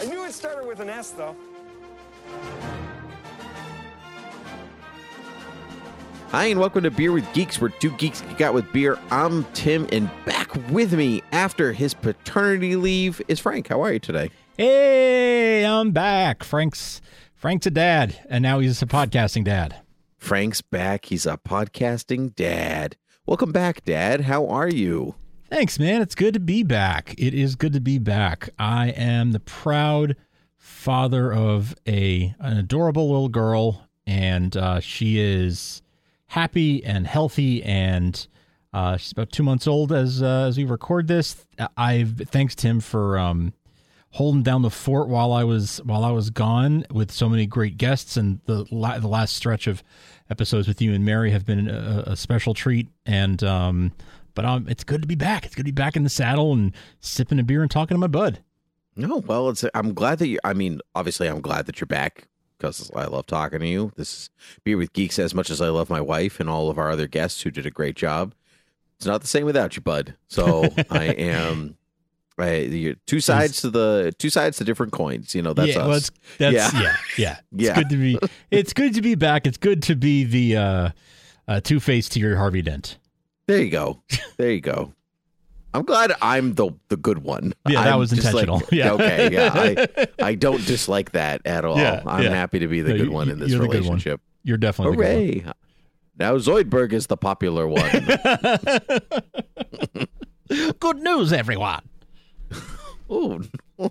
I knew it started with an S, though. Hi, and welcome to Beer with Geeks, where two geeks geek out with beer. I'm Tim, and back with me after his paternity leave is Frank. How are you today? Hey, I'm back. Frank's Frank's a dad, and now he's a podcasting dad. Frank's back. He's a podcasting dad. Welcome back, Dad. How are you? Thanks, man. It's good to be back. It is good to be back. I am the proud father of a an adorable little girl, and uh, she is happy and healthy, and uh, she's about two months old as uh, as we record this. I've thanks Tim for um, holding down the fort while I was while I was gone with so many great guests, and the la- the last stretch of episodes with you and Mary have been a, a special treat. And um, but um, it's good to be back. It's good to be back in the saddle and sipping a beer and talking to my bud. No, well, it's. I'm glad that you. I mean, obviously, I'm glad that you're back because I love talking to you. This is Beer with Geeks as much as I love my wife and all of our other guests who did a great job. It's not the same without you, bud. So I am. Right, you're two sides to the two sides to different coins. You know that's yeah, us. well, it's, that's, Yeah. yeah, yeah, It's Yeah. good to be. It's good to be back. It's good to be the uh, uh, two face to your Harvey Dent. There you go. There you go. I'm glad I'm the the good one. Yeah, that I'm was just like- intentional. Yeah. Okay. Yeah. I I don't dislike that at all. Yeah, I'm yeah. happy to be the No, good you- one in this you're the good one. relationship. You're definitely the good Hooray! Now Zoidberg is the popular one. one. Good news, everyone. Ooh.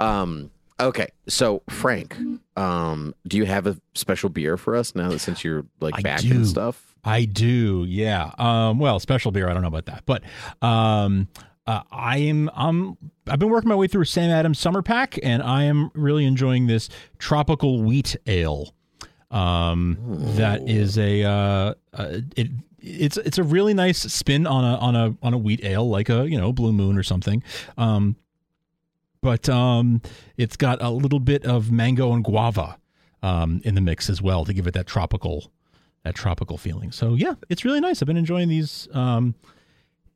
um. Okay. So Frank, um, do you have a special beer for us now that since you're like back and stuff? I do, yeah. Um, well, special beer, I don't know about that, but um, uh, I am. I'm. I've been working my way through Sam Adams Summer Pack, and I am really enjoying this tropical wheat ale. Um, that is a. Uh, uh, it. It's it's a really nice spin on a on a on a wheat ale like a you know Blue Moon or something. Um, but um, it's got a little bit of mango and guava um, in the mix as well to give it that tropical that tropical feeling. So yeah, it's really nice. I've been enjoying these. Um,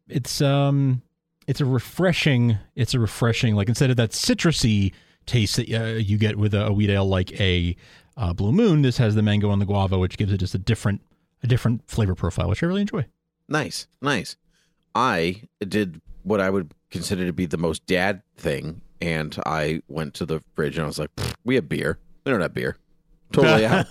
it's um, it's a refreshing. It's a refreshing like instead of that citrusy taste that uh, you get with a, a wheat ale like a uh, Blue Moon, this has the mango and the guava, which gives it just a different a different flavor profile, which I really enjoy. Nice, nice. I did what I would consider to be the most dad thing, and I went to the fridge and I was like, "We have beer. We don't have beer. Totally out."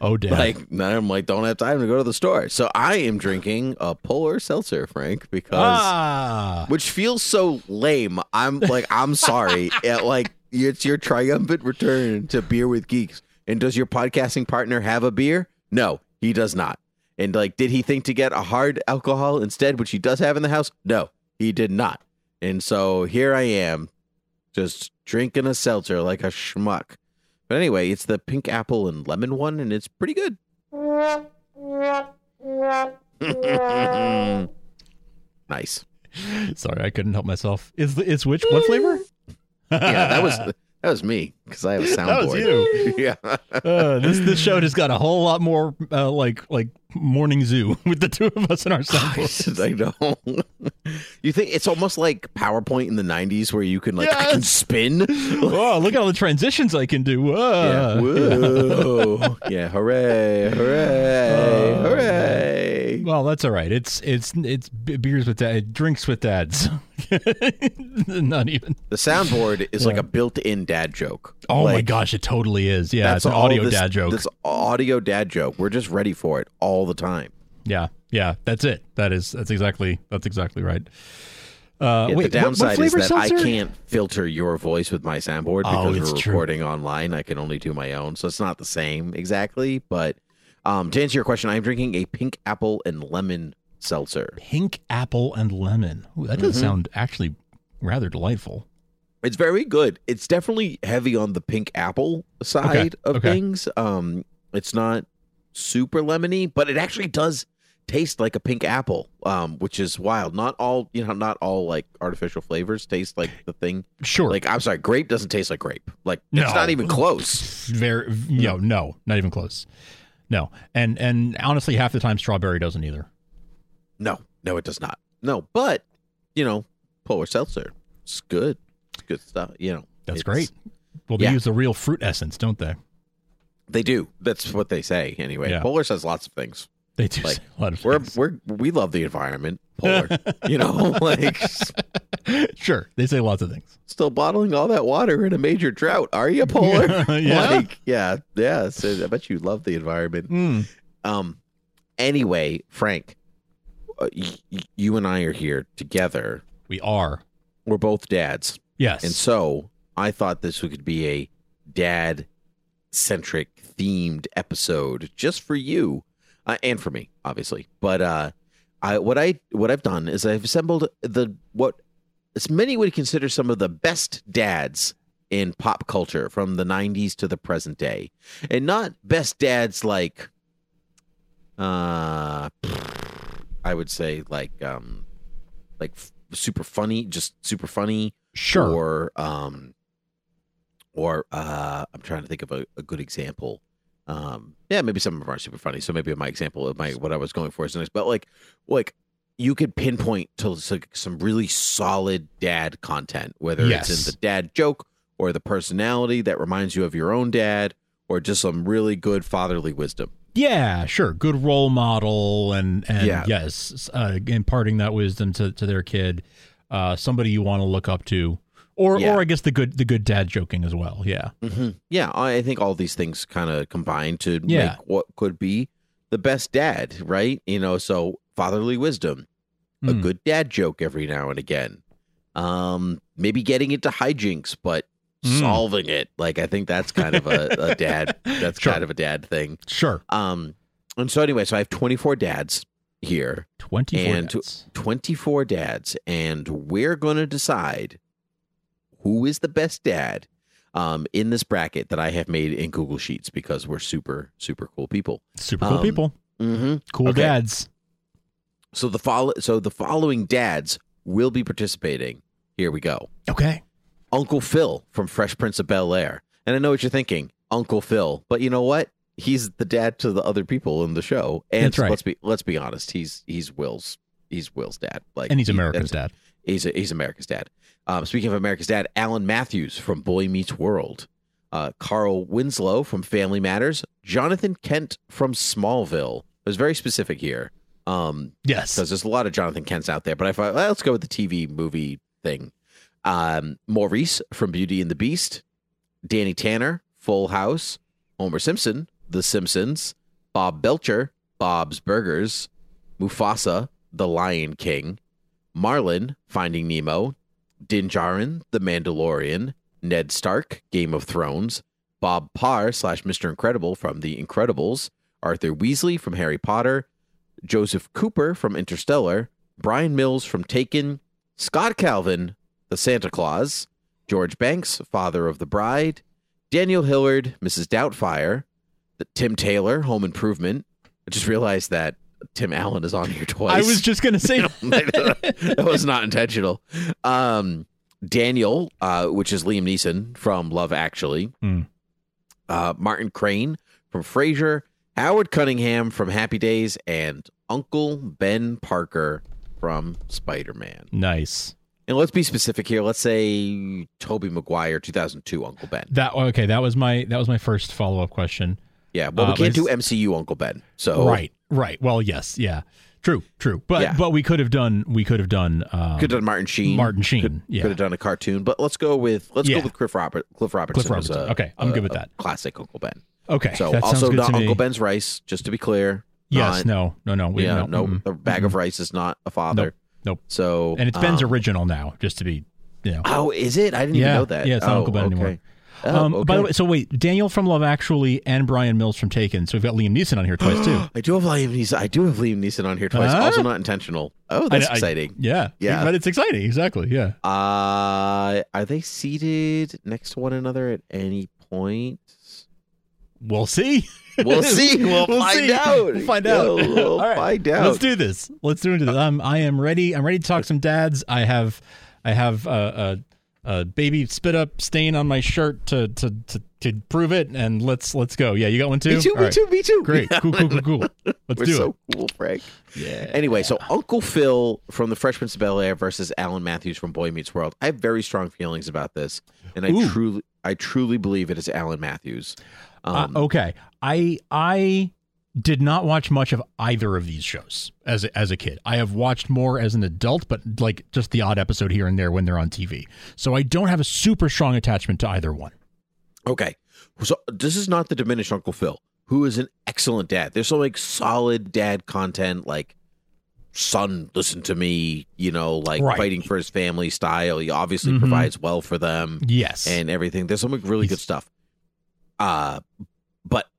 oh, dad. like, now I'm like, don't have time to go to the store. So I am drinking a polar seltzer, Frank, because ah, which feels so lame. I'm like, I'm sorry. It, like, it's your triumphant return to beer with geeks. And does your podcasting partner have a beer? No, he does not. And like, did he think to get a hard alcohol instead, which he does have in the house? No, he did not. And so here I am, just drinking a seltzer like a schmuck. But anyway, it's the pink apple and lemon one, and it's pretty good. nice. sorry, I couldn't help myself. Is it's which what flavor? Yeah, that was that was me because I have a soundboard. That was you. yeah. Uh, this this show just got a whole lot more uh, like like morning zoo with the two of us in our soundboard. I know. you think it's almost like PowerPoint in the '90s, where you can like I can spin. Whoa! Look at all the transitions I can do. Yeah. Whoa. Whoa. yeah. Hooray! Hooray! Uh, hooray! Well, that's all right. It's it's it's beers with dad, drinks with dads. Not even. The soundboard is like a built-in dad joke. Oh my gosh, it totally is. Yeah, it's an audio this- dad joke. This audio dad joke. We're just ready for it all the time. Yeah, yeah, that's it. That is that's exactly that's exactly right. Uh, Yeah, wait, the downside what, what is that I can't filter your voice with my soundboard Oh, because it's we're true. recording online. I can only do my own, so it's not the same exactly. But um, to answer your question, I'm drinking a pink apple and lemon seltzer. Pink apple and lemon. Ooh, that does Mhm. sound actually rather delightful. It's very good. It's definitely heavy on the pink apple side of okay. things. Um, it's not super lemony, but it actually does taste like a pink apple, um, which is wild. Not all, you know, not all like artificial flavors taste like the thing. Sure. Like I'm sorry, grape doesn't taste like grape. Like No. it's not even close. Very, yo, no, not even close. No, and and honestly, half the time strawberry doesn't either. No, no, it does not. No, but you know, polar seltzer, it's good. It's good stuff. You know, That's great. Well, they yeah. use the real fruit essence, don't they? They do. That's what they say anyway. Yeah. Polar says lots of things. They do Like, say a lot of We're things. we're we love the environment. Polar, you know, like sure, they say lots of things. still bottling all that water in a major drought. Are you polar? Yeah. like, yeah, yeah. So I bet you love the environment. Mm. Um. Anyway, Frank, uh, y- y- you and I are here together. We are. We're both dads, Yes. and so I thought this could be a dad centric themed episode just for you uh, and for me, obviously. But uh, I what I what I've done is I've assembled the what as many would consider some of the best dads in pop culture from the 90s to the present day. And not best dads like uh i would say like um like f- super funny just super funny. Sure. or um or uh i'm trying to think of a, a good example. Um yeah maybe some of them are super funny. So maybe my example of my what i was going for is nice. But like like you could pinpoint to some really solid dad content whether Yes. it's in the dad joke or the personality that reminds you of your own dad or just some really good fatherly wisdom Yeah, sure. Good role model, and and Yeah. yes, uh, imparting that wisdom to, to their kid. Uh, somebody you want to look up to, or Yeah. or I guess the good the good dad joking as well. Yeah, hmm Yeah, I I think all these things kind of combine to Yeah. make what could be the best dad, right? You know, so fatherly wisdom, a Mm. good dad joke every now and again. Um, maybe getting into hijinks, but Mm. solving it. Like I think that's kind of a, a dad. That's Sure. kind of a dad thing. sure. Um, and so anyway, so I have twenty four dads here, Twenty four. And- twenty four dads, and we're gonna decide who is the best dad um, in this bracket that I have made in Google Sheets because we're super super cool people. Super cool um, people. Mm-hmm. Cool okay. dads. So the follow so the following dads will be participating. Here we go. Okay. Uncle Phil from Fresh Prince of Bel Air, and I know what you're thinking, Uncle Phil, but you know what? He's the dad to the other people in the show, and That's right. let's be let's be honest. He's he's Will's he's Will's dad. Like And he's he- America's dad. He's a, he's America's dad. Um, speaking of America's dad, Alan Matthews from Boy Meets World, uh, Carl Winslow from Family Matters, Jonathan Kent from Smallville. I was very specific here um, Yes. because there's a lot of Jonathan Kents out there. But I thought, well, let's go with the TV movie thing. Um, Maurice from Beauty and the Beast, Danny Tanner, Full House, Homer Simpson, The Simpsons, Bob Belcher, Bob's Burgers, Mufasa, The Lion King, Marlin, Finding Nemo, Din Djarin, The Mandalorian, Ned Stark, Game of Thrones, Bob Parr slash Mr. Incredible from The Incredibles, Arthur Weasley from Harry Potter, Joseph Cooper from Interstellar, Brian Mills from Taken, Scott Calvin, The Santa Claus, George Banks, Father of the Bride, Daniel Hillard, Mrs. Doubtfire, the Tim Taylor, Home Improvement. I just realized that Tim Allen is on here twice. I was just gonna say that was not intentional. Um, Daniel, uh, which is Liam Neeson from Love Actually, Hmm. uh, Martin Crane from Frasier, Howard Cunningham from Happy Days, and Uncle Ben Parker from Spider Man. nice. And let's be specific here. Let's say Tobey Maguire, 2002 Uncle Ben. That okay. That was my that was my first follow up question. Yeah, well, Uh, we can't do MCU Uncle Ben. So Right. Right. Well, yes. Yeah. True, true. But Yeah. but we could have done we could have done um, Could have done Martin Sheen. Martin Sheen, Could, yeah. could have done a cartoon, but let's go with let's Yeah. go with Cliff Robert. Cliff Robertson. Cliff Robertson. a- Okay, I'm a- good with that. Classic Uncle Ben. Okay, So also not to me. Uncle Ben's rice, just to be clear. Yes, Not- no, no, no. We, yeah, no, no, mm-mm, the bag of rice is not a father. Nope, nope. So And it's Ben's um, original now, just to be, you know. Oh, is it? I didn't Yeah, even know that. yeah, it's not oh, Uncle Ben okay. anymore. Oh, um, By the way, so wait, Daniel from Love Actually and Brian Mills from Taken. So we've got Liam Neeson on here twice too. I do have Liam Neeson. I do have Liam Neeson on here twice. Ah. Also not intentional. Oh, that's I- I- exciting. yeah, Yeah. but it's exciting. Exactly. Yeah. Uh, are they seated next to one another at any point? We'll see. We'll see. We'll find see. out. We'll find out. we'll right. find out. Let's do this. Let's do this. Um, I am ready. I'm ready to talk some dads. I have, I have a, a, a baby spit up stain on my shirt to, to to to prove it. And let's let's go. Yeah, you got one too. Me too. All Me right. too. Me too. Great. Cool. Cool. Cool. Cool. Let's We're do so it. cool, Frank. Yeah. Anyway, so Uncle Phil from The Fresh Prince of Bel Air versus Alan Matthews from Boy Meets World. I have very strong feelings about this, and I Ooh. truly, I truly believe it is Alan Matthews. Um, uh, okay. I I did not watch much of either of these shows as a, as a kid. I have watched more as an adult, but like just the odd episode here and there when they're on TV. So I don't have a super strong attachment to either one. Okay. So this is not the diminished Uncle Phil, who is an excellent dad. There's some like solid dad content, like son, listen to me, you know, like Right. fighting for his family style. He obviously Mhm. provides well for them Yes. and everything. There's some like, really good stuff. Uh but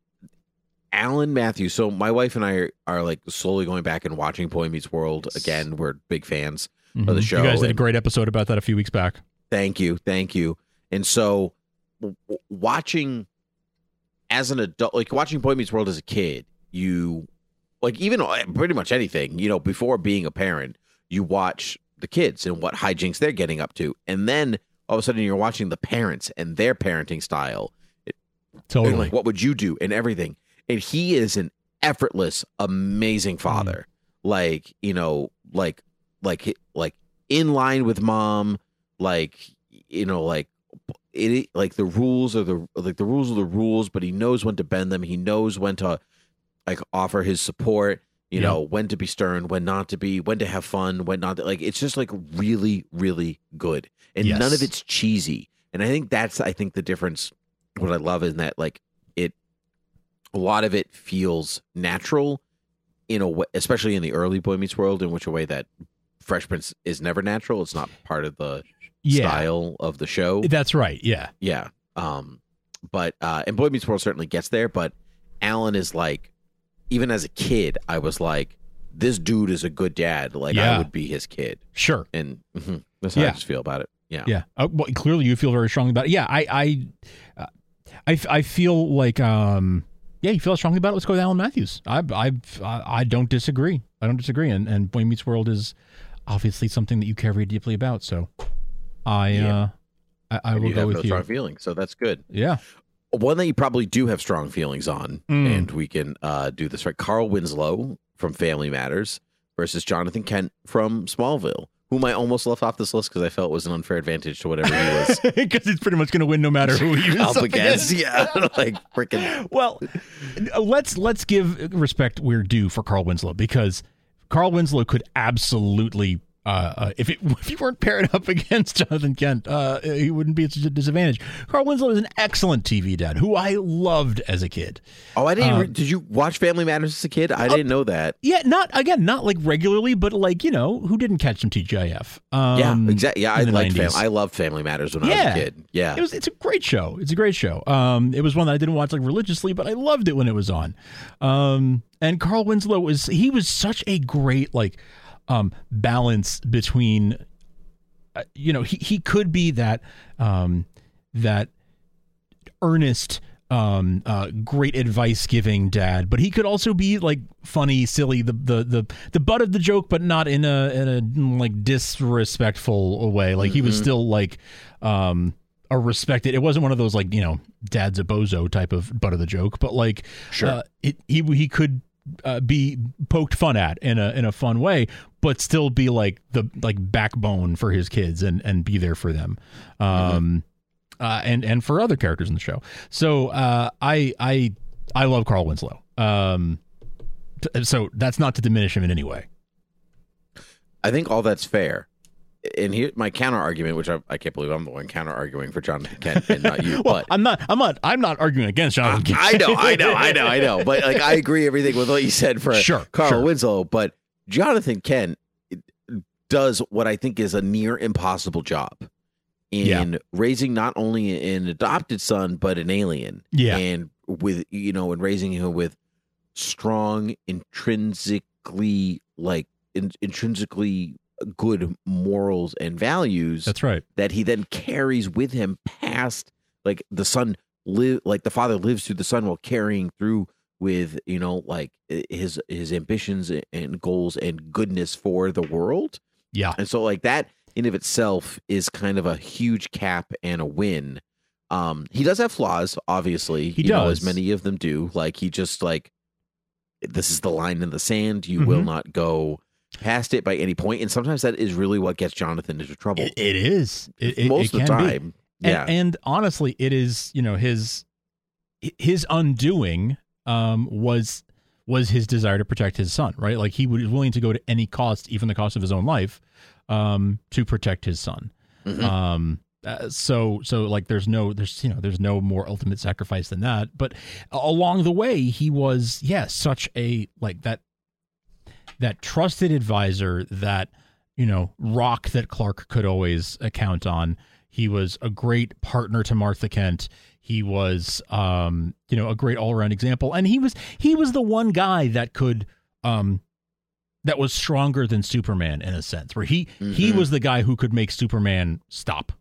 Alan Matthews, so my wife and I are, are like slowly going back and watching Boy Meets World again. We're big fans of the Mhm. show. You guys did a great episode about that a few weeks back. Thank you, thank you. And so, w- watching as an adult, like watching Boy Meets World as a kid, you like even uh, pretty much anything. You know, before being a parent, you watch the kids and what hijinks they're getting up to, and then all of a sudden you're watching the parents and their parenting style. and, Totally. like, what would you do and everything? And he is an effortless, amazing mm. father. Like you know, like like like in line with mom. Like you know, like it like the rules are the like the rules are the rules, but he knows when to bend them. He knows when to like offer his support. You Yeah. know when to be stern, when not to be, when to have fun, when not. To, like it's just like really, really good, and Yes. none of it's cheesy. And I think that's I think the difference. What I love is that like a lot of it feels natural in a way, especially in the early Boy Meets World, in which a way that Fresh Prince is never natural. It's not part of the Yeah. style of the show. That's right. Yeah. Yeah. Um, but uh, and Boy Meets World certainly gets there. But Alan is like, even as a kid, I was like, this dude is a good dad. Like I would be his kid, Sure. and mhm, that's how I just feel about it. Yeah. Yeah. Uh, well, clearly, you feel very strongly about it. Yeah. I I uh, I, I feel like um yeah, you feel strongly about it. Let's go with Alan Matthews. I I I don't disagree. I don't disagree. And and Boy Meets World is obviously something that you care very deeply about. So I Yeah. uh I, I will go have with no you. strong feelings, so that's good. Yeah. One that you probably do have strong feelings on, Mm. and we can uh, do this right. Carl Winslow from Family Matters versus Jonathan Kent from Smallville, whom I almost left off this list because I felt was an unfair advantage to whatever he was Because it's pretty much going to win no matter who he is up against. Yeah, like freaking. well, let's let's give respect where due for Carl Winslow because Carl Winslow could absolutely. Uh, uh, if it, if he weren't paired up against Jonathan Kent, uh, he wouldn't be at such a disadvantage. Carl Winslow is an excellent TV dad who I loved as a kid. Oh, I didn't. Um, re- did you watch Family Matters as a kid? I didn't know that. Yeah, not again, not like regularly, but like you know, who didn't catch some TGIF? Um, yeah, exactly. Yeah, I liked Fam- I loved Family Matters when I was a kid. Yeah, It was it's a great show. It's a great show. Um it was one that I didn't watch like religiously, but I loved it when it was on. Um and Carl Winslow was he was such a great like um balance between uh, you know, he he could be that um that earnest um uh great advice giving dad but he could also be like funny silly the the the the butt of the joke but not in a in a mm, like disrespectful way like he was Mhm. still like um a respected it wasn't one of those like you know dad's a bozo type of butt of the joke but like Sure. uh, it, he he could uh, be poked fun at in a in a fun way but still be like the like backbone for his kids and and be there for them um uh, and and for other characters in the show. So uh, I I I love Carl Winslow. Um, t- so that's not to diminish him in any way. I think all that's fair. And here, my counter argument, which I, I can't believe I'm the one counter arguing for Jonathan Kent and not you, well, but I'm not. I'm not. I'm not arguing against Jonathan. Kent. I know, I know, I know, I know. But like, I agree everything with what you said for Sure, Carl sure. Winslow. But Jonathan Kent does what I think is a near impossible job in raising not only an adopted son but an alien. Yeah. and with you know, and raising him with strong, intrinsically like in, intrinsically good morals and values That's right. that he then carries with him past like the son live like the father lives through the son while carrying through with you know like his his ambitions and goals and goodness for the world Yeah. and so like that in of itself is kind of a huge cap and a win um he does have flaws obviously He you know, as many of them do like he just like this is the line in the sand you will Mhm. not go past it by any point and sometimes that is really what gets jonathan into trouble It, it is. It, it, most of the can be. time And, yeah and honestly, it is you know his his undoing um, was was his desire to protect his son, right? Like he was willing to go to any cost, even the cost of his own life, um, to protect his son. Mhm. Um, uh, so so like there's no there's you know there's no more ultimate sacrifice than that. But along the way, he was yeah such a like that that trusted advisor that you know rock that Clark could always count on. He was a great partner to Martha Kent. He was um you know a great all around example, and he was he was the one guy that could um that was stronger than Superman in a sense, where he he Mhm. was the guy who could make Superman stop.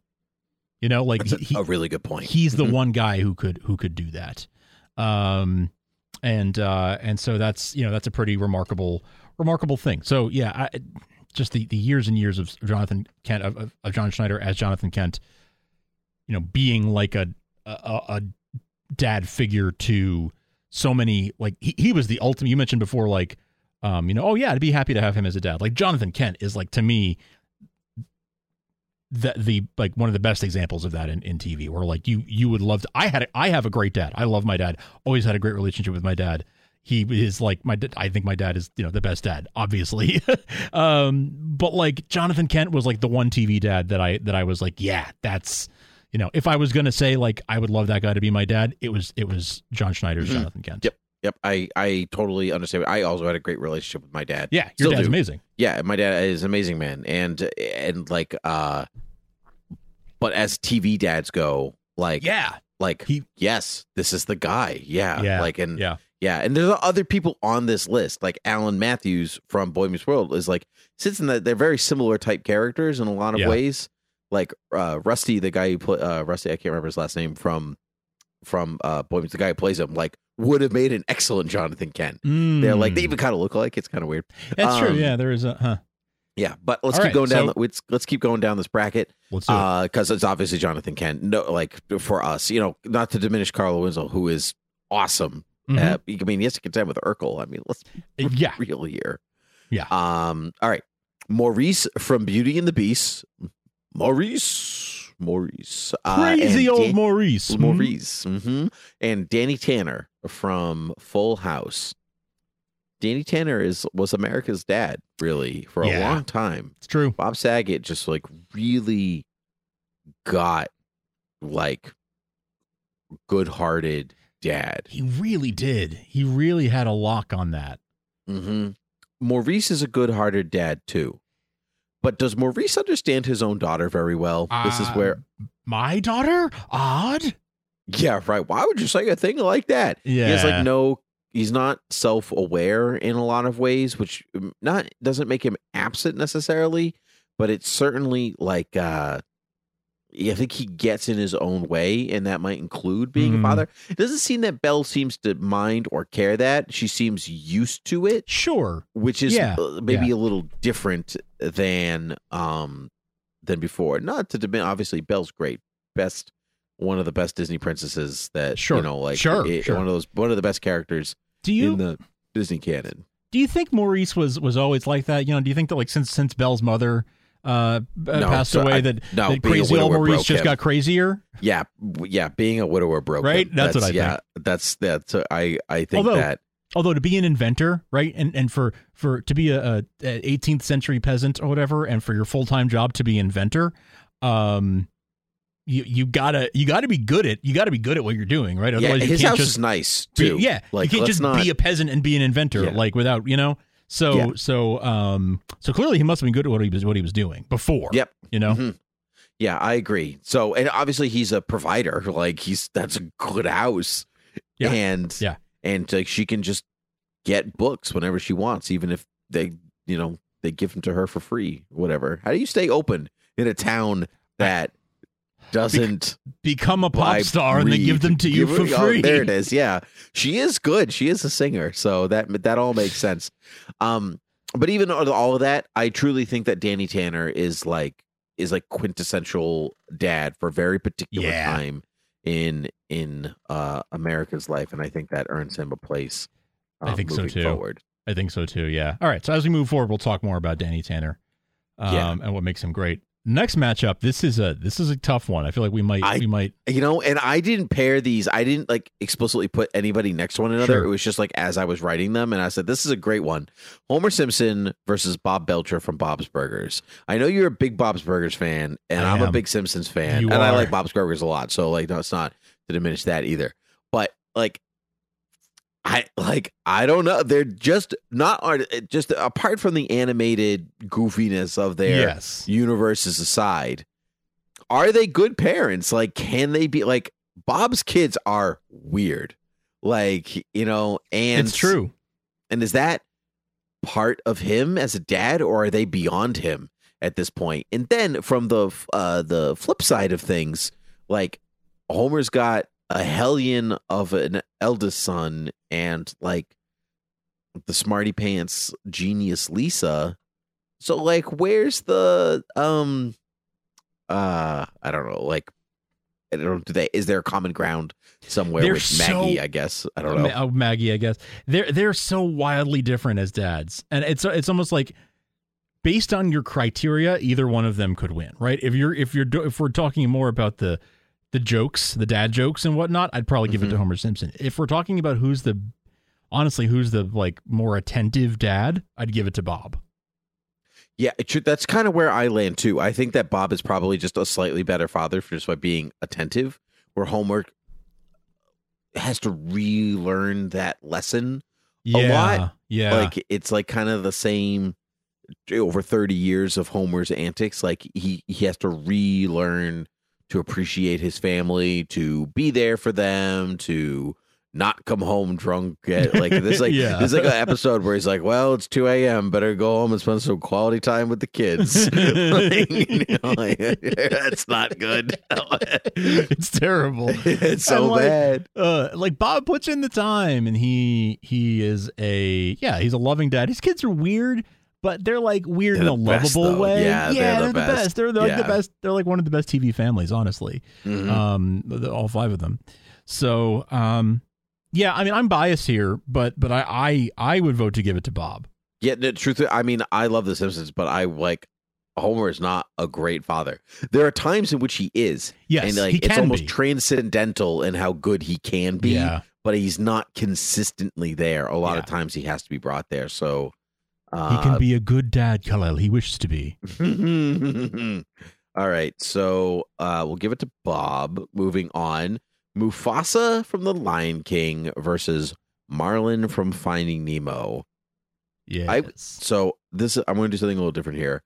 You know, like That's a, he, a really good point. he's the Mhm. one guy who could who could do that um and uh and so that's you know that's a pretty remarkable remarkable thing so yeah I, just the the years and years of jonathan kent of, of, of john schneider as jonathan kent you know being like a a, a dad figure to so many like he, he was the ultimate you mentioned before like um you know oh yeah i'd be happy to have him as a dad like jonathan kent is like to me the the like one of the best examples of that in, in TV where like you you would love to I had a, I have a great dad. I love my dad. Always had a great relationship with my dad. He is like my I think my dad is, you know, the best dad, obviously. um but like Jonathan Kent was like the one TV dad that I that I was like, yeah, that's you know, if I was going to say like I would love that guy to be my dad, it was it was John Schneider's Mhm. Jonathan Kent. Yep. Yep, I I totally understand. I also had a great relationship with my dad. Yeah, your Still dad's do. amazing. Yeah, my dad is an amazing man, and and like uh, but as TV dads go, like Yeah. like He- yes, this is the guy. Yeah, Yeah. like and Yeah. Yeah, and there's other people on this list, like Alan Matthews from Boy Meets World, is like sits in that they're very similar type characters in a lot of Yeah. ways. Like uh, Rusty, the guy who play uh, Rusty, I can't remember his last name from from uh, Boy Meets the guy who plays him, like would have made an excellent Jonathan Kent. They're like they Mm. even kind of look alike. It's kind of weird. That's true. um, Yeah, there is a huh. Yeah, but let's All keep right, going down. so- let's let's keep going down this bracket Let's because it's obviously Jonathan Kent. No, like for us, you know, not to diminish Carla Winslow, who is awesome. Mhm. Uh, I mean, he has to contend with Urkel. I mean, let's be yeah. real here. Yeah. Um. All right, Maurice from Beauty and the Beast. Maurice, Maurice, Uh, Crazy old Dan- Maurice. Mhm. Maurice, hmm and Danny Tanner from Full House. Danny Tanner is was America's dad, really, for a Yeah. long time. It's true. Bob Saget just like really got like good-hearted dad. He really did. He really had a lock on that. hmm Maurice is a good-hearted dad too, but does Maurice understand his own daughter very well? this is Uh, where, My daughter? Odd? yeah, right. Why would you say a thing like that? he has like no. He's not self-aware in a lot of ways, which um, not doesn't make him absent necessarily, but it's certainly like uh I think he gets in his own way, and that might include being Mhm. a father. It doesn't seem that Belle seems to mind or care that. She seems used to it, Sure. which is Yeah, uh, maybe a little different than um than before. Not to diminish, obviously, Belle's great, best one of the best Disney princesses that Sure, you know, like sure, it- sure. one of those one of the best characters Do you in the Disney canon. do you think Maurice was was always like that? You know, do you think that like since since Belle's mother uh No, passed so away I- that, no, that crazy old Maurice just him. got crazier? Yeah, yeah, being a widower broke Right? him. That's what I yeah, That's that's I I think Although- that although to be an inventor, right, and and for for to be a, a 18th century peasant or whatever, and for your full time job to be inventor, um, you you gotta you gotta be good at you gotta be good at what you're doing, right? Yeah, Otherwise, you his can't house just is nice be- too. yeah, like you can't just not, be a peasant and be an inventor, Yeah. like without you know. So Yeah. so um so clearly he must have been good at what he was what he was doing before. Yep. You know. Mhm. Yeah, I agree. So, and obviously he's a provider. Like he's that's a good house. Yeah. And Yeah. and like she can just get books whenever she wants, even if they, you know, they give them to her for free, whatever. How do you stay open in a town that doesn't Become a pop star and they give them to you for oh, free. there it is. Yeah, she is good. She is a singer, so that that all makes sense. Um, but even all of that, I truly think that Danny Tanner is like is like quintessential dad for a very particular Yeah. time in in uh America's life, and I think that earns him a place. I um, think so, too. Forward. I think so too. Yeah. All right. So as we move forward, we'll talk more about Danny Tanner, um, Yeah. and what makes him great. Next matchup. This is a this is a tough one. I feel like we might I- we might You know, and I didn't pair these. I didn't like explicitly put anybody next to one another. Sure. It was just like as I was writing them, and I said, "This is a great one." Homer Simpson versus Bob Belcher from Bob's Burgers. I know you're a big Bob's Burgers fan, and I I'm a big Simpsons fan, You and I like Bob's Burgers a lot. So, like, no, it's not to diminish that either. But like, I like I don't know. They're just not art. Just apart from the animated goofiness of their yes. universes aside, are they good parents? Like, can they be like Bob's kids are weird? Like, you know, and it's true. And is that part of him as a dad, or are they beyond him at this point? And then from the uh the flip side of things, like Homer's got a hellion of an eldest son and like the smarty pants genius Lisa. So like where's the um uh I don't know, like I don't know, do they is there a common ground somewhere They're with Maggie, so- I guess. I don't know. Oh, Maggie, I guess they're they're so wildly different as dads, and it's it's almost like based on your criteria, either one of them could win, right? If you're if you're if we're talking more about the the jokes, the dad jokes and whatnot, I'd probably give it to Mhm. Homer Simpson. If we're talking about who's the honestly who's the like more attentive dad, I'd give it to Bob. Yeah, it should, that's kind of where I land too. I think that Bob is probably just a slightly better father for just by being attentive, where Homer has to relearn that lesson. Yeah, lot, yeah, Like it's like kind of the same over 30 years of Homer's antics. Like he he has to relearn to appreciate his family, to be there for them, to not come home drunk. At, like there's like Yeah. there's like an episode where he's like, "Well, it's 2 a.m. Better go home and spend some quality time with the kids." Like, you know, like, that's not good. it's terrible. it's so like, bad. uh like Bob puts in the time and he he is a yeah, he's a loving dad. His kids are weird, but they're like weird They're in a the best, lovable way. Yeah, they're the the best. best. They're, they're like the best. They're like one of the best TV families, honestly. Mhm. Um the, all five of them. So, um yeah, I mean I'm biased here, but but I I I would vote to give it to Bob. Yeah, the truth. I mean, I love The Simpsons, but I like Homer is not a great father. There are times in which he is, Yes, and like it's almost be. transcendental in how good he can be. Yeah. But he's not consistently there. A lot of times he has to be brought there. So He uh, can be a good dad, Kal-El. He wishes to be. All right, so uh, we'll give it to Bob. Moving on, Mufasa from The Lion King versus Marlin from Finding Nemo. Yes. I so this I'm going to do something a little different here.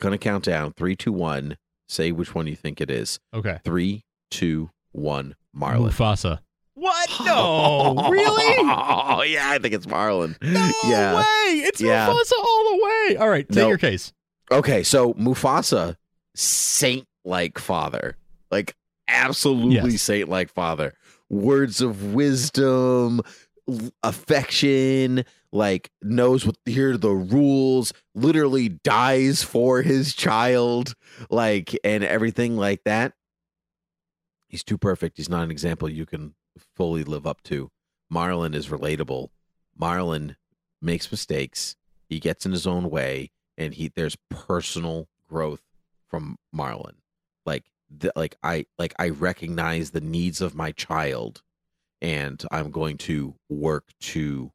Gonna count down three, two, one. Say which one you think it is. okay. Three, two, one. Marlin. Mufasa. What? No, really? Oh yeah, I think it's Marlin. No yeah. way! It's Yeah. Mufasa all the way. All right, take No. your case. Okay, so Mufasa, saint-like father, like absolutely Yes. saint-like father. Words of wisdom, affection, like knows what here the rules. Literally dies for his child, like and everything like that. He's too perfect. He's not an example you can fully live up to. Marlin is relatable. Marlin makes mistakes. He gets in his own way, and he there's personal growth from Marlin. Like, the, like I like I recognize the needs of my child, and I'm going to work to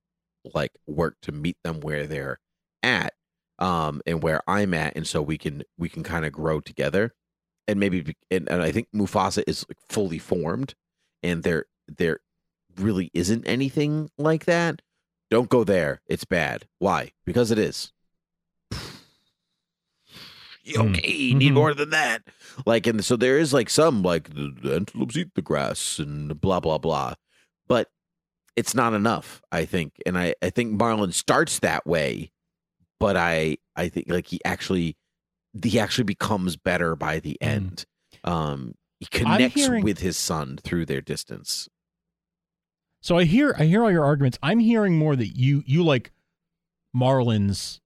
like work to meet them where they're at um and where I'm at and so we can we can kind of grow together and maybe and, and I think Mufasa is like fully formed and there there really isn't anything like that don't go there. It's bad. Why? Because it is. Okay you need Mhm. more than that. Like and so there is like some like the, the antelopes eat the grass and blah blah blah. But it's not enough i think. And i i think marlin starts that way but i i think like he actually he actually becomes better by the end. Um he connects hearing- with his son through their distance So I hear I hear all your arguments. I'm hearing more that you you like Marlin's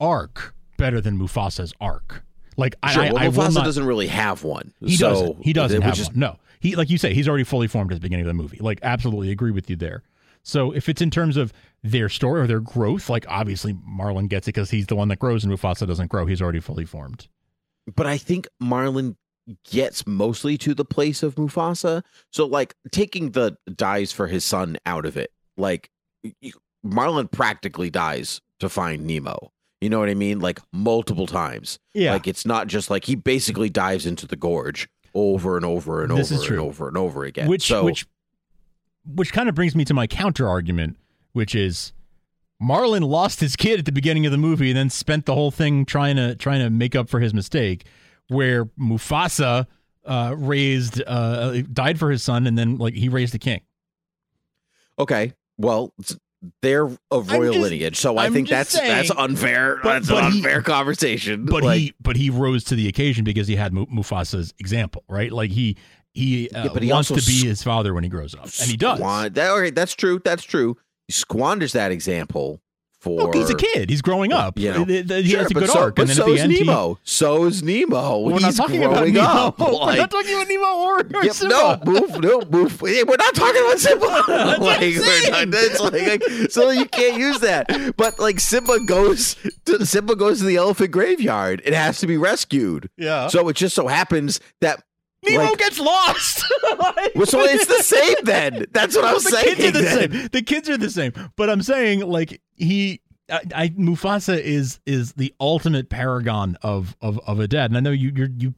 arc better than Mufasa's arc. Like I, sure I, well, I Mufasa not, doesn't really have one He so doesn't. He doesn't have is- one. No, he like you say, he's already fully formed at the beginning of the movie. Like, absolutely agree with you there. So if it's in terms of their story or their growth, like obviously Marlin gets it because he's the one that grows, and Mufasa doesn't grow. He's already fully formed. but I think Marlin gets mostly to the place of Mufasa. So, like, taking the dies for his son out of it, like, Marlin practically dies to find Nemo. You know what I mean? Like, multiple times. Yeah. Like, it's not just like he basically dives into the gorge over and over and This over is true. and over and over again. which so, which which kind of brings me to my counter argument, which is Marlin lost his kid at the beginning of the movie and then spent the whole thing trying to trying to make up for his mistake. Where Mufasa uh, raised uh, died for his son and then like he raised a king. okay, well, they're of royal just- lineage. So I I'm think that's that's unfair. But- that's but an he- unfair conversation. But Like, he but he rose to the occasion because he had Mufasa's example, right? Like he he, uh, Yeah, but he wants to be his father when he grows up, and he does. Squan- that, okay, that's true. That's true. He squanders that example for. Look, he's a kid. He's growing up. You know, he Sure, has a good so, arc, but and then so at the is end, he- Nemo. So is Nemo. We're he's not talking about Nemo. up. We're not talking about Nemo or, or Yep, Simba. no, move, no, move. Hey, We're not talking about Simba. Like, we're not, it's like, like, so you can't use that. But like Simba goes to Simba goes to the elephant graveyard. It has to be rescued. Yeah. So it just so happens that Nemo like- gets lost. well, so it's the same then. That's what I'm saying. the saying. kids are the then. same. The kids are the same. But I'm saying like he. I, I Mufasa is is the ultimate paragon of of of a dad, and I know you you're, you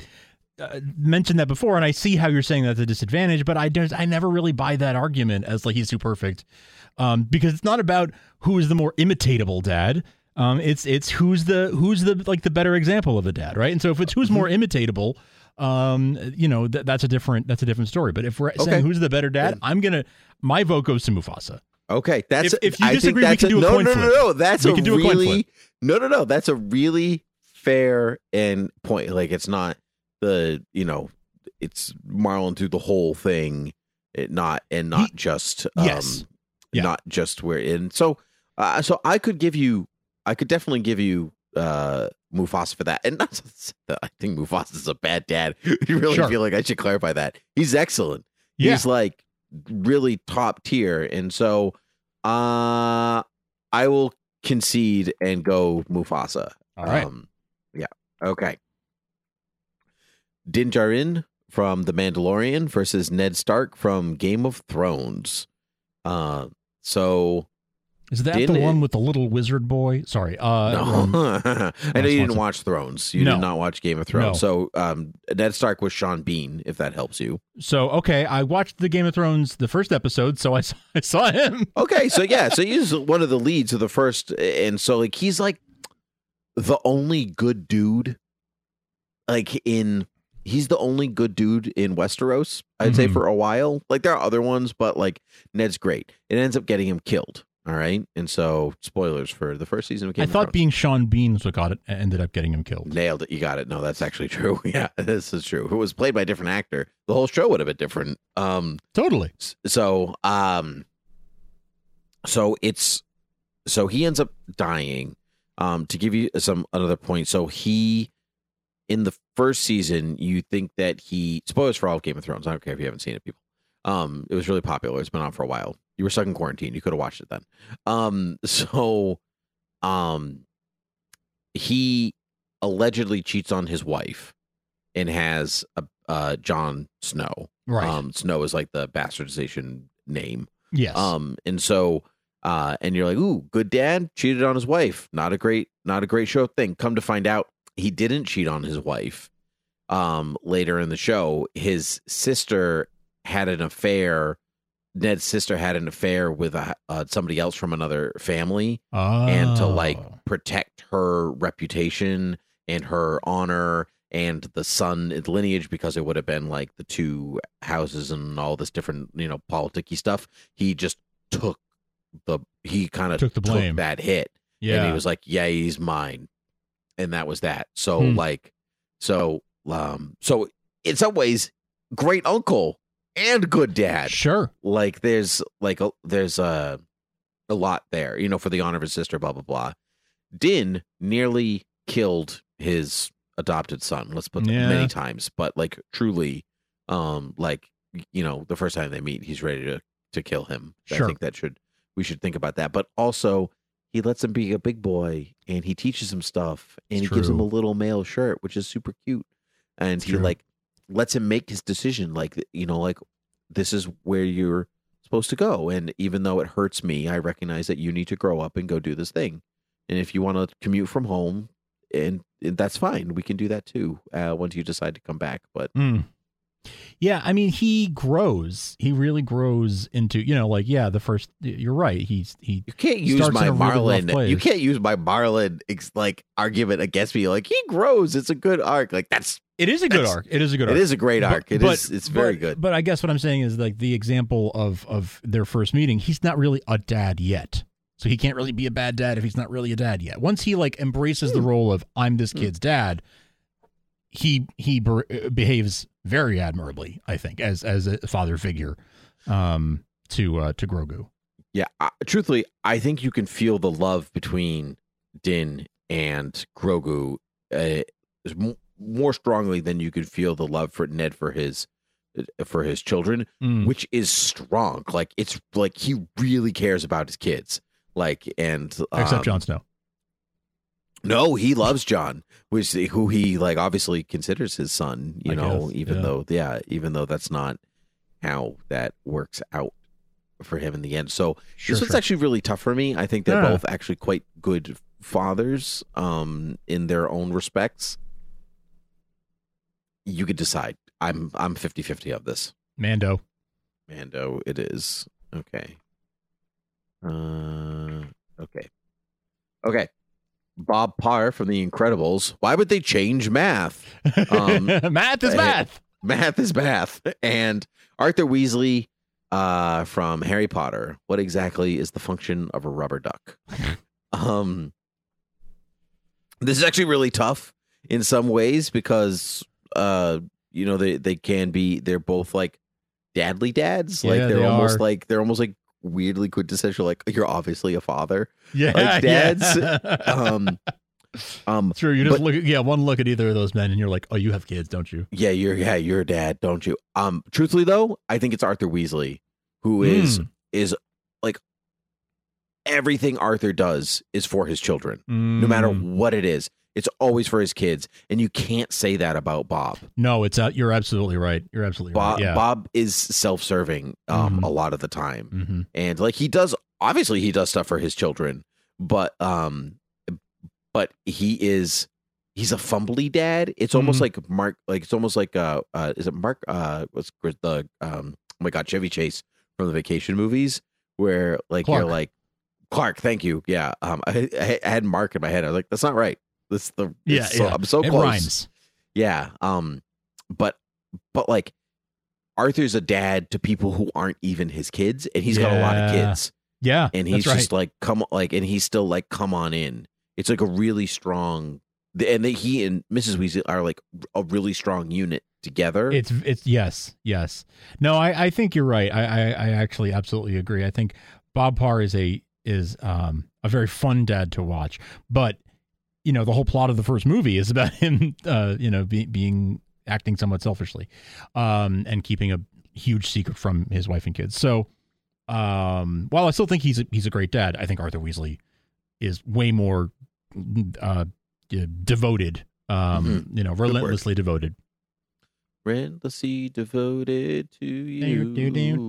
uh, mentioned that before, and I see how you're saying that's a disadvantage, but I just I never really buy that argument as like he's too perfect, um, because it's not about who is the more imitatable dad. Um, it's it's who's the who's the like the better example of a dad, right? And so if it's who's more imitatable, um, you know th- that's a different that's a different story. But if we're Okay. saying who's the better dad, I'm gonna my vote goes to Mufasa. Okay, that's If- if you I think disagree, we can do a no, coin no, flip. no, no. That's We a can do a coin really flip. no, no, no. That's a really fair and point. Like it's not the you know, it's Marlin through the whole thing, it not and not just um, Yes. Yeah. not just where in. So, uh, so I could give you, I could definitely give you uh Mufasa for that, and not that I think Mufasa is a bad dad. you really Sure. feel like I should clarify that he's excellent Yeah. he's like really top tier and so uh i will concede and go mufasa All right. um yeah okay din Djarin from the mandalorian versus ned stark from game of thrones uh so Is that Didn't the it- one with the little wizard boy? Sorry. Uh, no. um, I know you didn't watch Thrones. You No. did not watch Game of Thrones. No. So um, Ned Stark was Sean Bean, if that helps you. so okay, I watched the Game of Thrones the first episode, so I saw, I saw him. Okay, so yeah, so he's one of the leads of the first, and so like he's like the only good dude, like in he's the only good dude in Westeros. I'd say Mhm. for a while. Like there are other ones, but like Ned's great. It ends up getting him killed. All right, and so spoilers for the first season of Game I of thought Thrones. being Sean Bean was what got it ended up getting him killed. Nailed it. You got it. No, that's actually true. Yeah, this is true. If it was played by a different actor, the whole show would have been different. Um, Totally. so um so it's so he ends up dying um to give you some another point so he in the first season you think that he spoilers for all of game of thrones i don't care if you haven't seen it people um it was really popular it's been on for a while you were stuck in quarantine you could have watched it then um so um he allegedly cheats on his wife and has a uh Jon Snow. Right. Um Snow is like the bastardization name. yes. Um and so Uh, and you're like, ooh, good dad cheated on his wife. Not a great, not a great show thing. Come to find out, he didn't cheat on his wife. Um, later in the show, his sister had an affair. Ned's sister had an affair with a, uh, somebody else from another family, and to like Oh. protect her reputation and her honor and the son lineage because it would have been like the two houses and all this different you know politicky stuff he just took the he kind of Took the blame. that hit yeah, and he was like yeah he's mine and that was that so Hmm. like so um so in some ways great uncle and good dad sure. like there's like a, there's a a lot there you know for the honor of his sister blah blah blah din nearly killed his adopted son let's put Yeah. many times but like truly um like you know the first time they meet he's ready to to kill him Sure. i think that should we should think about that but also he lets him be a big boy and he teaches him stuff and It's he gives him a little mail shirt which is super cute and It's he true. like lets him make his decision like you know like this is where you're supposed to go and even though it hurts me i recognize that you need to grow up and go do this thing and if you want to commute from home and, and that's fine we can do that too uh, once you decide to come back but Mm. Yeah, I mean, he grows. He really grows into, you know, like yeah, the first. You're right. He's he. you can't use my in a really you can't use my marlin ex- like argument against me like he grows it's a good arc like that's It is a good arc. It is a good it arc. is a great But- arc It but- is. it's very but- good But I guess what I'm saying is like the example of of their first meeting. He's not really a dad yet, so he can't really be a bad dad if he's not really a dad yet. Once he like embraces the role of I'm this kid's dad, he he uh, behaves very admirably. I think as as a father figure um, to uh, to Grogu. Yeah, I, truthfully, I think you can feel the love between Din and Grogu uh, more strongly than you could feel the love for Ned for his uh, for his children, Mm. which is strong. Like it's like he really cares about his kids. Like and Except um, Jon Snow. No, he loves Jon, which who he like obviously considers his son. You I know, guess, even yeah. though yeah, even though that's not how that works out for him in the end. So Sure, this one's sure. actually really tough for me. I think they're Yeah. both actually quite good fathers um in their own respects. You could decide. I'm I'm 50-50 of this. Mando. Mando it is. Okay. Uh okay. Okay. Bob Parr from The Incredibles. Why would they change math? Um, math is eh, math. Math is math. And Arthur Weasley uh, from Harry Potter. What exactly is the function of a rubber duck? um, this is actually really tough in some ways because uh, you know they they can be they're both like dadly dads. Like they're they almost are. like they're almost like weirdly quintessential. Like you're obviously a father. Yeah, like dads. yeah. Um, um, True. You just but- look at yeah, one look at either of those men, and you're like, oh, you have kids, don't you? Yeah, you're yeah, you're a dad, don't you? Um, truthfully though, I think it's Arthur Weasley who is Mm. is like everything Arthur does is for his children, no matter Mm. what it is. It's always for his kids, and you can't say that about Bob. No, it's uh, you're absolutely right. You're absolutely Bob, right. Yeah. Bob is self-serving um, Mhm. a lot of the time, hmm and like he does. Obviously, he does stuff for his children, but um, but he is he's a fumbly dad. It's almost Mhm. like Mark, like it's almost like uh, uh is it Mark? Uh, what's the um? Oh my God, Chevy Chase from the Vacation movies, where like Clark. you're like Clark. Thank you. Yeah. Um, I, I I had Mark in my head. I was like, that's not right. This the Yeah, so, yeah. I'm so it close. rhymes. Yeah. Um, but but like Arthur's a dad to people who aren't even his kids, and he's got a lot of kids, Yeah, and he's that's just like come like, and he's still like come on in. It's like a really strong, and they, he and Mrs. Weasley are like a really strong unit together. It's it's yes, yes. No, I I think you're right. I I, I actually absolutely agree. I think Bob Parr is a is um a very fun dad to watch, but you know the whole plot of the first movie is about him uh you know be, being acting somewhat selfishly um and keeping a huge secret from his wife and kids so um while i still think he's a, he's a great dad i think arthur weasley is way more uh devoted um you know Mm-hmm. relentlessly devoted Relentlessly devoted to you. Do, do, do.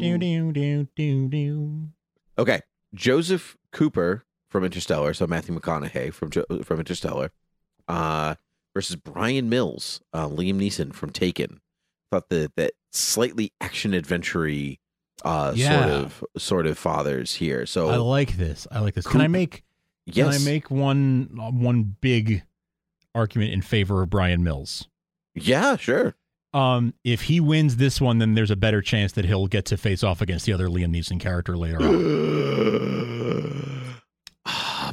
Okay, Joseph Cooper from Interstellar, so Matthew McConaughey from from Interstellar, uh, versus Brian Mills, uh, Liam Neeson from Taken. Thought that that slightly action adventure uh, sort of sort of fathers here. So I like this. I like this. Can I make yes, can I make one one big argument in favor of Brian Mills? yeah, sure. Um, if he wins this one, then there's a better chance that he'll get to face off against the other Liam Neeson character later on.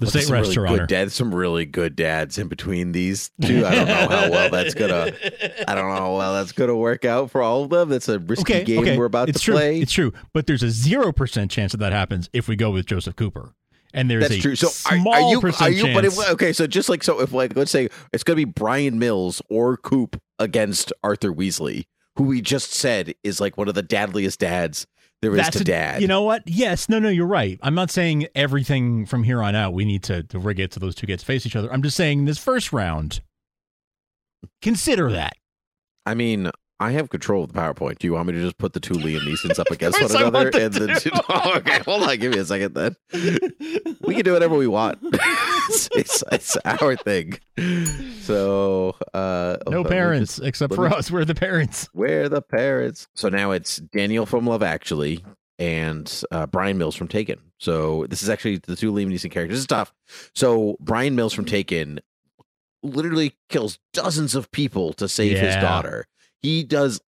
The but state some really good dads, some really good dads in between these two. I don't know how well that's gonna. I don't know how well that's gonna work out for all of them. That's a risky Okay, game okay, we're about it's to true. play. It's true, but there's a zero percent chance that that happens if we go with Joseph Cooper, and there's That's a true. So are, small are you? Are you? But chance. if, okay, so just like so, if like let's say it's gonna be Brian Mills or Coop against Arthur Weasley, who we just said is like one of the dadliest dads there is That's to a- dad. You know what? Yes, no, no, you're right. I'm not saying everything from here on out we need to, to rig it so those two get to face each other. I'm just saying this first round, consider that. I mean, I have control of the PowerPoint. Do you want me to just put the two Liam Neesons up against one another? And then do. oh, okay, hold on, give me a second then. We can do whatever we want. it's, it's, it's our thing. So uh No hold on, let me parents just- except for me- us. We're the parents. We're the parents. So now it's Daniel from Love Actually and uh, Brian Mills from Taken. So this is actually the two Liam Neeson characters. This is tough. So Brian Mills from Taken literally kills dozens of people to save his daughter. He does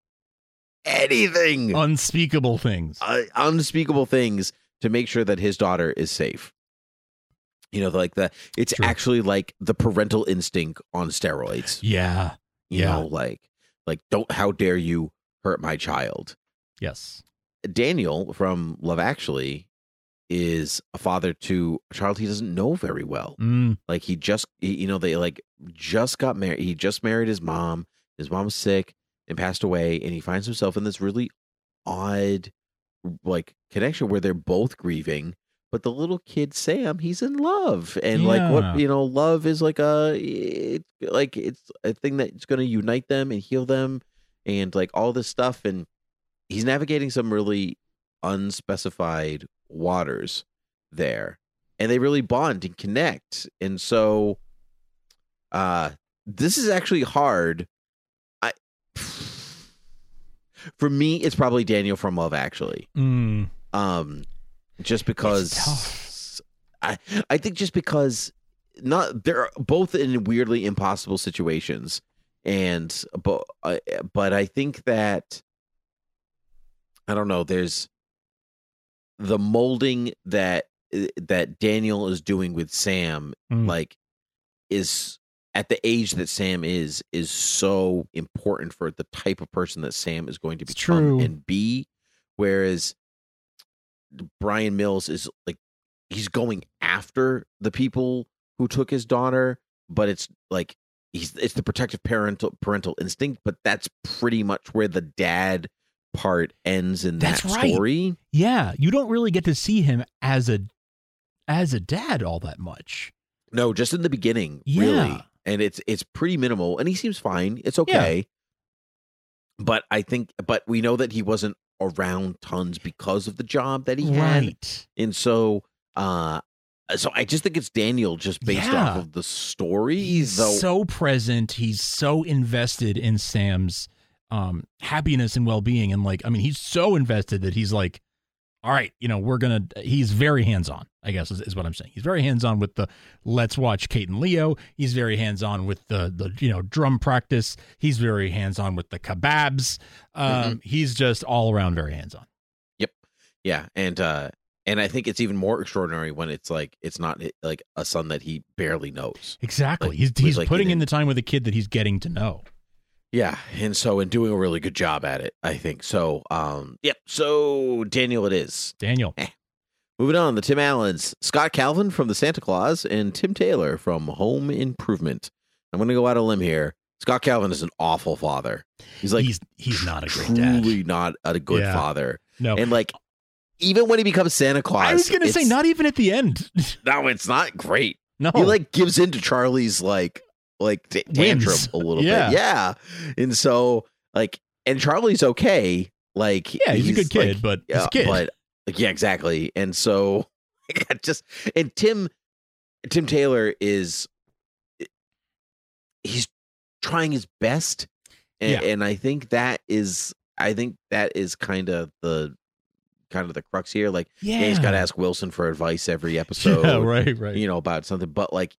anything, Unspeakable things. uh, unspeakable things to make sure that his daughter is safe. You know, like the it's True. actually like the parental instinct on steroids. Yeah. You Yeah. know, like like don't how dare you hurt my child. Yes. Daniel from Love Actually is a father to a child he doesn't know very well. Mm, Like he just, he, you know, they like just got married. He just married his mom. His mom's sick and passed away, and he finds himself in this really odd, like connection where they're both grieving. But the little kid Sam, he's in love, and like what you know, love is like a, it's like it's a thing that's going to unite them and heal them, and like all this stuff. And he's navigating some really unspecified waters there and they really bond and connect and so uh this is actually hard for me it's probably daniel from love actually mm. um just because i i think just because not they're both in weirdly impossible situations and but uh, but i think that i don't know there's the molding that that daniel is doing with sam Mm. like is at the age that sam is is so important for the type of person that sam is going to It's become true. and be whereas brian mills is like he's going after the people who took his daughter but it's like he's it's the protective parental parental instinct but that's pretty much where the dad part ends in That's that right. story Yeah. You don't really get to see him as a as a dad all that much. No, just in the beginning, Yeah. really. And it's it's pretty minimal and he seems fine. It's okay. But I think but we know that he wasn't around tons because of the job that he had. Right. And so uh so I just think it's Daniel just based Yeah. off of the story. He's though so present. He's so invested in Sam's um happiness and well-being and like I mean he's so invested that he's like all right, you know, we're going to he's very hands-on, I guess is, is what I'm saying. He's very hands-on with the let's watch Kate and Leo. He's very hands-on with the the you know, drum practice. He's very hands-on with the kebabs. Um Mm-hmm. he's just all around very hands-on. Yep. Yeah, and uh and I think it's even more extraordinary when it's like it's not like a son that he barely knows. Exactly. Like, he's he's like, putting in the time with a kid that he's getting to know. Yeah, and so and doing a really good job at it, I think. So, um, yep. So Daniel, it is. Daniel. Moving on, the Tim Allens, Scott Calvin from the Santa Clause, and Tim Taylor from Home Improvement. I'm going to go out a limb here. Scott Calvin is an awful father. He's like he's he's not a great dad. truly not a good Yeah. father. No. And like, even when he becomes Santa Claus, I was going to say not even at the end. No, it's not great. no. He like gives in to Charlie's like like t- tantrum Whims. a little Yeah. bit. Yeah, and so like, and Charlie's okay. Like, Yeah, he's a good kid, like, but he's yeah, kid. But like, yeah, exactly. And so just and Tim Tim Taylor is eh, he's trying his best, and, Yeah. and I think that is I think that is kind of the kind of the crux here. Like, yeah, he's got to ask Wilson for advice every episode, yeah, right, right. you know, about something. But like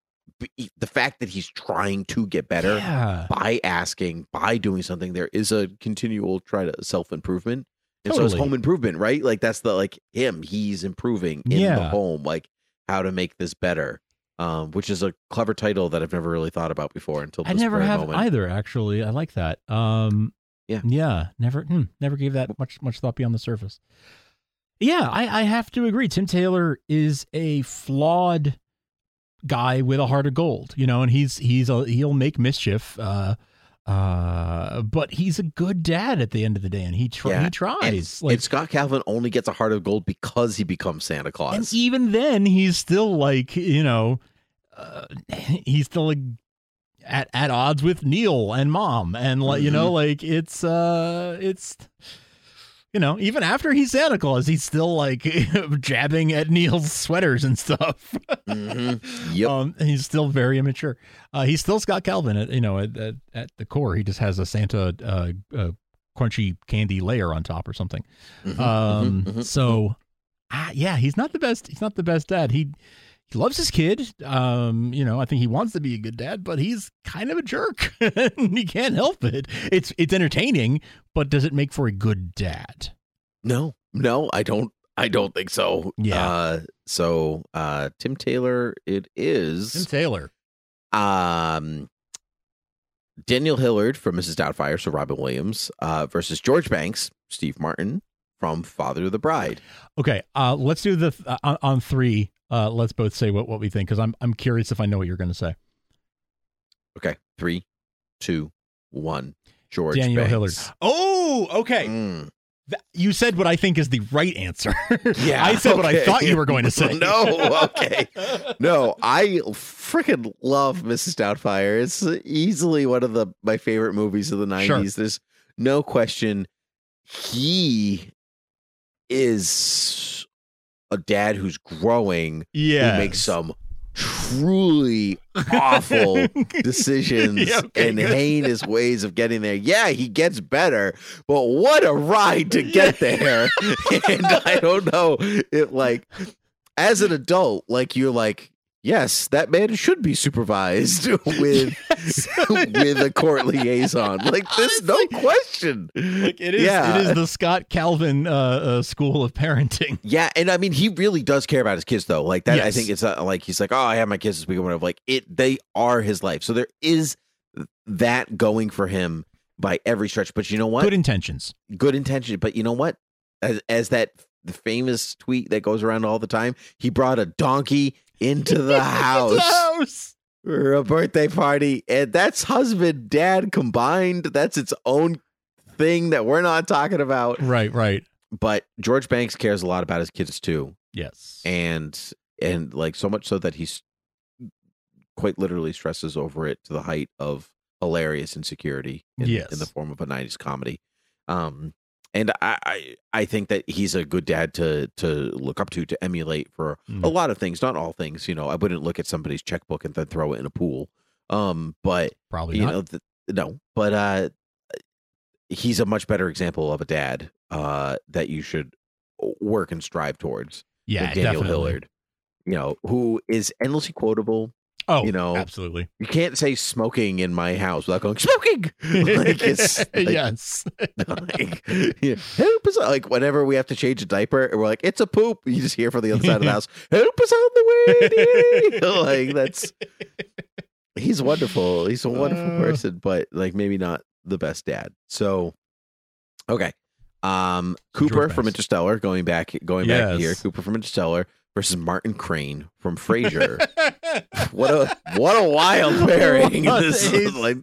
the fact that he's trying to get better Yeah. by asking, by doing something, there is a continual try to self improvement. And so it's Totally. home improvement, right? Like that's the like him. He's improving in the home, like how to make this better. Um, which is a clever title that I've never really thought about before until I never have moment. either. Actually, I like that. Um, Yeah. yeah, never, hmm, never gave that much much thought beyond the surface. Yeah, I, I have to agree. Tim Taylor is a flawed guy with a heart of gold, you know, and he's he's a, he'll make mischief. Uh, uh, but he's a good dad at the end of the day, and he tr- Yeah, he And, tries. and Scott Calvin only gets a heart of gold because he becomes Santa Claus. And even then, he's still like, you know, uh, he's still like at at odds with Neil and mom, and like, you know, like it's uh, it's. You know, even after he's Santa Claus, he's still like jabbing at Neil's sweaters and stuff. Mhm. Yep. Um, he's still very immature. Uh, he's still Scott Calvin. At, you know, at, at, at the core, he just has a Santa uh, uh, crunchy candy layer on top or something. Mhm, Um, mhm, mhm, so, ah, yeah, he's not the best. He's not the best dad. He he loves his kid. Um, you know, I think he wants to be a good dad, but he's kind of a jerk. he can't help it. It's it's entertaining, but does it make for a good dad? No, no, I don't. I don't think so. Yeah. Uh, so uh, Tim Taylor, it is. Tim Taylor. um Daniel Hillard from Mrs. Doubtfire, so Robin Williams, uh, versus George Banks, Steve Martin from Father of the Bride. Okay, uh, let's do the uh, on, on three. Uh, let's both say what, what we think because I'm I'm curious if I know what you're going to say. Okay, three, two, one. George Daniel Banks. Hillard. Oh, okay. Mm. Th- You said what I think is the right answer. Yeah, I said what I thought you were going to say. No, okay. No, I freaking love Mrs. Doubtfire. It's easily one of the my favorite movies of the '90s. Sure. There's no question. He is a dad who's growing. Yeah. who makes some truly awful decisions Yeah, okay, and good. heinous ways of getting there. Yeah, he gets better, but what a ride to get there. and I don't know it like as an adult, like you're like, yes, that man should be supervised with with a court liaison. Like there's no question. Like it is. Yeah. It is the Scott Calvin uh, uh, school of parenting. Yeah, and I mean, he really does care about his kids, though. Like that, I think it's not like he's like, "Oh, I have my kids this week," or whatever. Like it, they are his life. So there is that going for him by every stretch. But you know what? Good intentions. Good intention. But you know what? As as that the famous tweet that goes around all the time, he brought a donkey into the house house. for a birthday party, and that's husband dad combined. That's its own thing that we're not talking about. Right. Right. But George Banks cares a lot about his kids too Yes. and and like so much so that he's quite literally stresses over it to the height of hilarious insecurity in, Yes. in the form of a 90s comedy um and I, I i think that he's a good dad to to look up to to emulate for Mm. a lot of things not all things you know i wouldn't look at somebody's checkbook and then throw it in a pool um but Probably you not. know th- no but uh he's a much better example of a dad uh that you should work and strive towards yeah. Daniel definitely. Hillard, you know, who is endlessly quotable. Oh, you know, absolutely. You can't say smoking in my house without going smoking. like it's like, yes. like, help us! Like whenever we have to change a diaper, and we're like, it's a poop. You just hear from the other side of the house, help us on the way. like that's he's wonderful. He's a wonderful Uh. person, but like maybe not the best dad. So okay. Um Cooper from Interstellar, going back going back here. Cooper from Interstellar versus Martin Crane from Frasier. what a what a wild pairing. This is like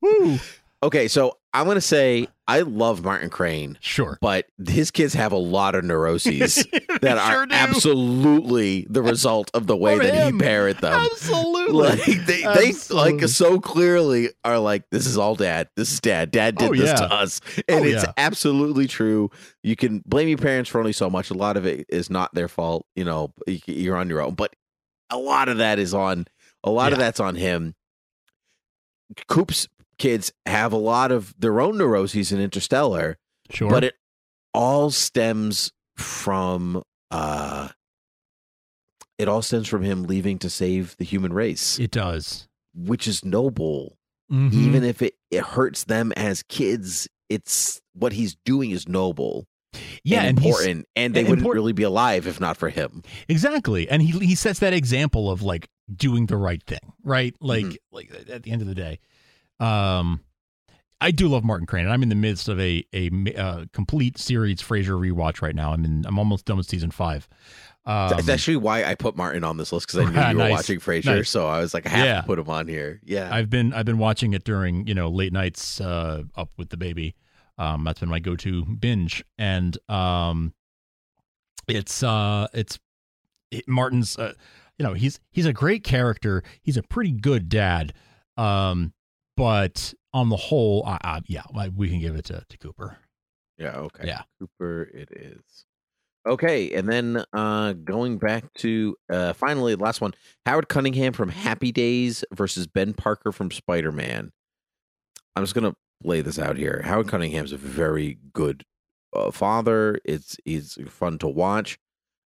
Woo. Okay, so I'm gonna say I love Martin Crane, Sure. but his kids have a lot of neuroses that are do. absolutely the result of the way that him. he parent them. Absolutely. Like they, they like so clearly are like this is all dad. This is dad. Dad did Oh, this yeah. to us, oh, and Oh, it's yeah. absolutely true. You can blame your parents for only so much. A lot of it is not their fault. You know, you're on your own, but a lot of that is on. A lot of that's on him. Coop's kids have a lot of their own neuroses in Interstellar, Sure. but it all stems from uh it all stems from him leaving to save the human race, it does. which is noble. Mhm. Even if it, it hurts them as kids, it's what he's doing is noble yeah, and and important. And they and wouldn't important- really be alive if not for him. Exactly. And he he sets that example of like doing the right thing, right? Like Mhm. like at the end of the day. Um I do love Martin Crane, and I'm in the midst of a a uh, complete series Frasier rewatch right now. I'm in I'm almost done with season 5. Um, That's actually why I put Martin on this list because I knew you were nice. watching Frasier, Nice. so I was like, I have Yeah. to put him on here. Yeah, I've been I've been watching it during, you know, late nights uh up with the baby. Um that's been my go-to binge and um it's uh it's it, Martin's uh, you know, he's he's a great character. He's a pretty good dad. Um but on the whole, I, I, yeah, we can give it to, to Cooper. Yeah, okay. Yeah. Cooper it is. Okay, and then uh going back to uh finally the last one, Howard Cunningham from Happy Days versus Ben Parker from Spider-Man. I'm just going to lay this out here. Howard Cunningham's a very good uh, father. It's he's fun to watch.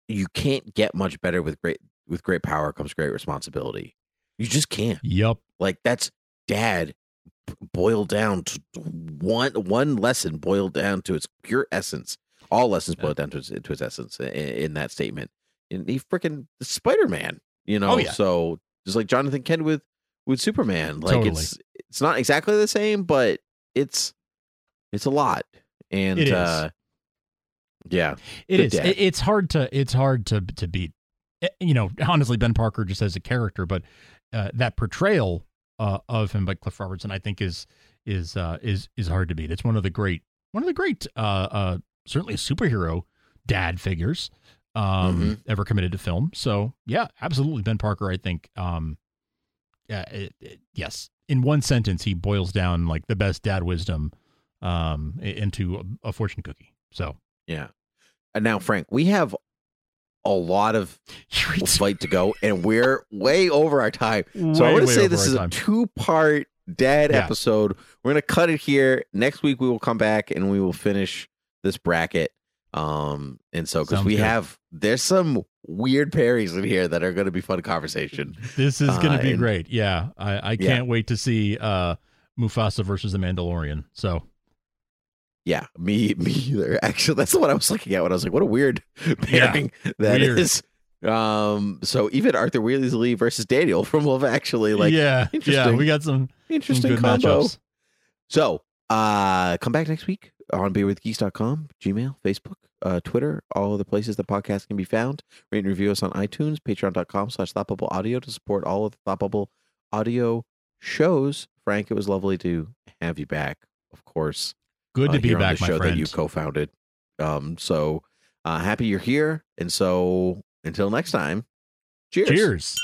You can't get much better with great with great power comes great responsibility. You just can't. Yep. Like that's dad boiled down to one one lesson boiled down to its pure essence. All lessons boiled down to its, to its essence in, in that statement. And he freaking Spider Man, you know. Oh, yeah. So just like Jonathan Kent with with Superman, like Totally. it's it's not exactly the same, but it's it's a lot. And It uh yeah, It is. dad. It's hard to it's hard to to beat. Eh, You know, honestly, Ben Parker just as a character, but uh, that portrayal uh, of him by Cliff Robertson, I think, is is uh, is is hard to beat. It's one of the great one of the great uh, uh, certainly superhero dad figures um, ever committed to film. So yeah, absolutely, Ben Parker. I think, um, yeah, it, it- yes. In one sentence, he boils down like the best dad wisdom um, into a, a fortune cookie. So yeah. And now, Frank, we have a lot of fight to go, and we're way over our time. so I Way, want to say this is time. a two-part dad Yeah. episode. We're gonna cut it here. Next week we will come back and we will finish this bracket. Um, and so because we good. have there's some weird pairings in here that are going to be fun conversation. This is going Uh, to be and- great. Yeah, I, I can't wait to see uh, Mufasa versus the Mandalorian. So Yeah, me me either. Actually, that's the one I was looking at when I was like, what a weird pairing that is. Weird. Um, so even Arthur Weasley versus Daniel from Love Actually, like yeah, yeah, interesting. we got some, some interesting good combo. matchups. So, uh, come back next week on beerwithgeeks.com, Gmail, Facebook, uh, Twitter, all of the places the podcast can be found. Rate and review us on iTunes, patreon.com slash Thought Bubble Audio to support all of the Thought Bubble audio shows. Frank, it was lovely to have you back, of course. Good to uh, be here on back, the my show friend. that you co-founded. Um, so uh, happy you're here. And so until next time, cheers. Cheers.